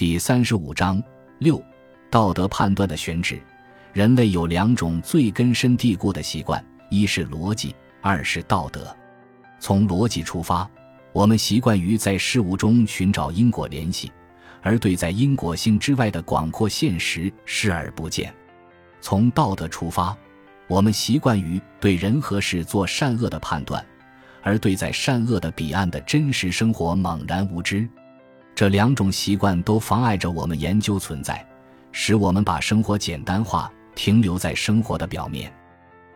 第三十五章六道德判断的选址。人类有两种最根深蒂固的习惯：一是逻辑，二是道德。从逻辑出发，我们习惯于在事物中寻找因果联系，而对在因果性之外的广阔现实视而不见；从道德出发，我们习惯于对人和事做善恶的判断，而对在善恶的彼岸的真实生活茫然无知。这两种习惯都妨碍着我们研究存在，使我们把生活简单化。停留在生活的表面，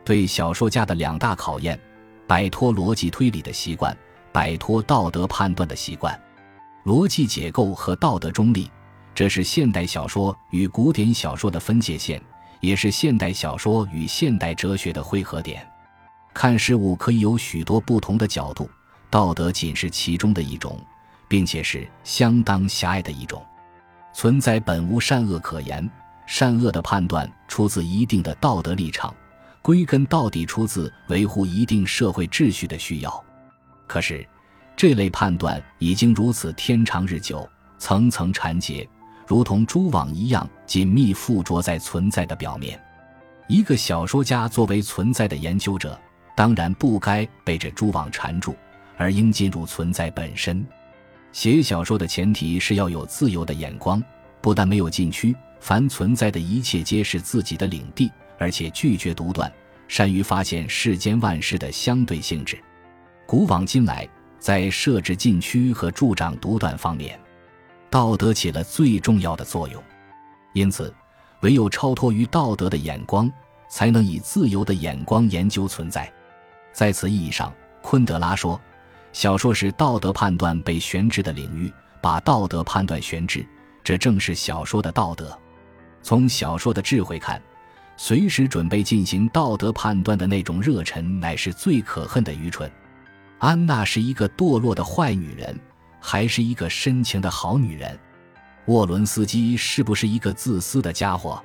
对小说家的两大考验：摆脱逻辑推理的习惯，摆脱道德判断的习惯。逻辑解构和道德中立，这是现代小说与古典小说的分界线，也是现代小说与现代哲学的汇合点。看事物可以有许多不同的角度，道德仅是其中的一种，并且是相当狭隘的一种。存在本无善恶可言。善恶的判断出自一定的道德立场，归根到底出自维护一定社会秩序的需要。可是，这类判断已经如此天长日久、层层缠结，如同蛛网一样紧密附着在存在的表面。一个小说家作为存在的研究者，当然不该被这蛛网缠住，而应进入存在本身。写小说的前提是要有自由的眼光，不但没有禁区。凡存在的一切皆是自己的领地，而且拒绝独断，善于发现世间万事的相对性质。古往今来，在设置禁区和助长独断方面，道德起了最重要的作用。因此，唯有超脱于道德的眼光，才能以自由的眼光研究存在。在此意义上，昆德拉说，小说是道德判断被悬置的领域，把道德判断悬置，这正是小说的道德。从小说的智慧看，随时准备进行道德判断的那种热忱，乃是最可恨的愚蠢。安娜是一个堕落的坏女人，还是一个深情的好女人？沃伦斯基是不是一个自私的家伙？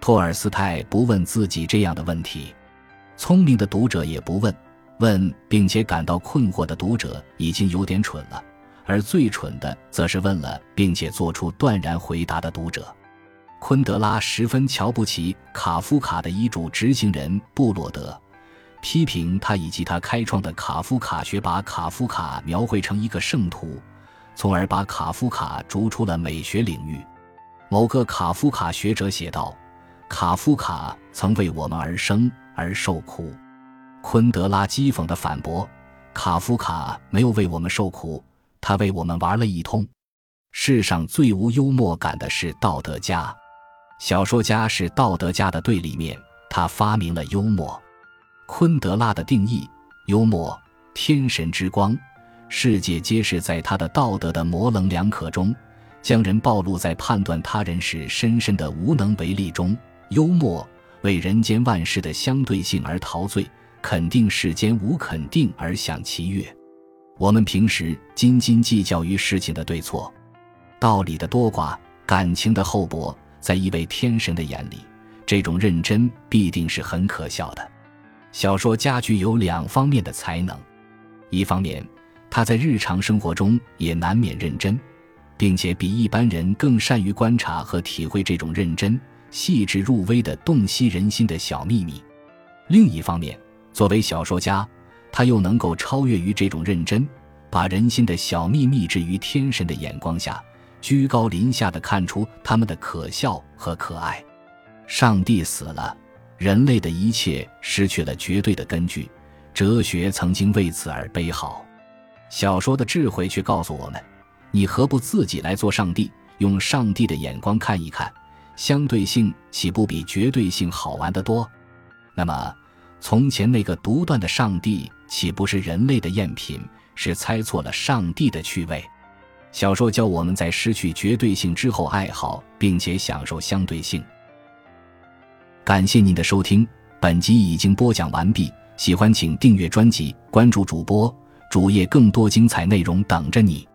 托尔斯泰不问自己这样的问题，聪明的读者也不问，问并且感到困惑的读者已经有点蠢了，而最蠢的则是问了并且做出断然回答的读者。昆德拉十分瞧不起卡夫卡的遗嘱执行人布洛德，批评他以及他开创的卡夫卡学，把卡夫卡描绘成一个圣徒，从而把卡夫卡逐出了美学领域。某个卡夫卡学者写道：“卡夫卡曾为我们而生而受苦。”昆德拉讥讽地反驳：“卡夫卡没有为我们受苦，他为我们玩了一通。”世上最无幽默感的是道德家。小说家是道德家的对立面，他发明了幽默。昆德拉的定义：幽默，天神之光，世界皆是在他的道德的模棱两可中，将人暴露在判断他人时深深的无能为力中。幽默为人间万事的相对性而陶醉，肯定世间无肯定而享其悦。我们平时斤斤计较于事情的对错，道理的多寡，感情的厚薄。在一位天神的眼里，这种认真必定是很可笑的。小说家具有两方面的才能：一方面，他在日常生活中也难免认真，并且比一般人更善于观察和体会这种认真、细致入微的洞悉人心的小秘密；另一方面，作为小说家，他又能够超越于这种认真，把人心的小秘密置于天神的眼光下。居高临下的看出他们的可笑和可爱。上帝死了，人类的一切失去了绝对的根据。哲学曾经为此而悲嚎。小说的智慧却告诉我们：你何不自己来做上帝，用上帝的眼光看一看，相对性岂不比绝对性好玩得多？那么，从前那个独断的上帝，岂不是人类的赝品？是猜错了上帝的趣味？小说教我们在失去绝对性之后爱好并且享受相对性。感谢您的收听，本集已经播讲完毕。喜欢请订阅专辑，关注主播主页，更多精彩内容等着你。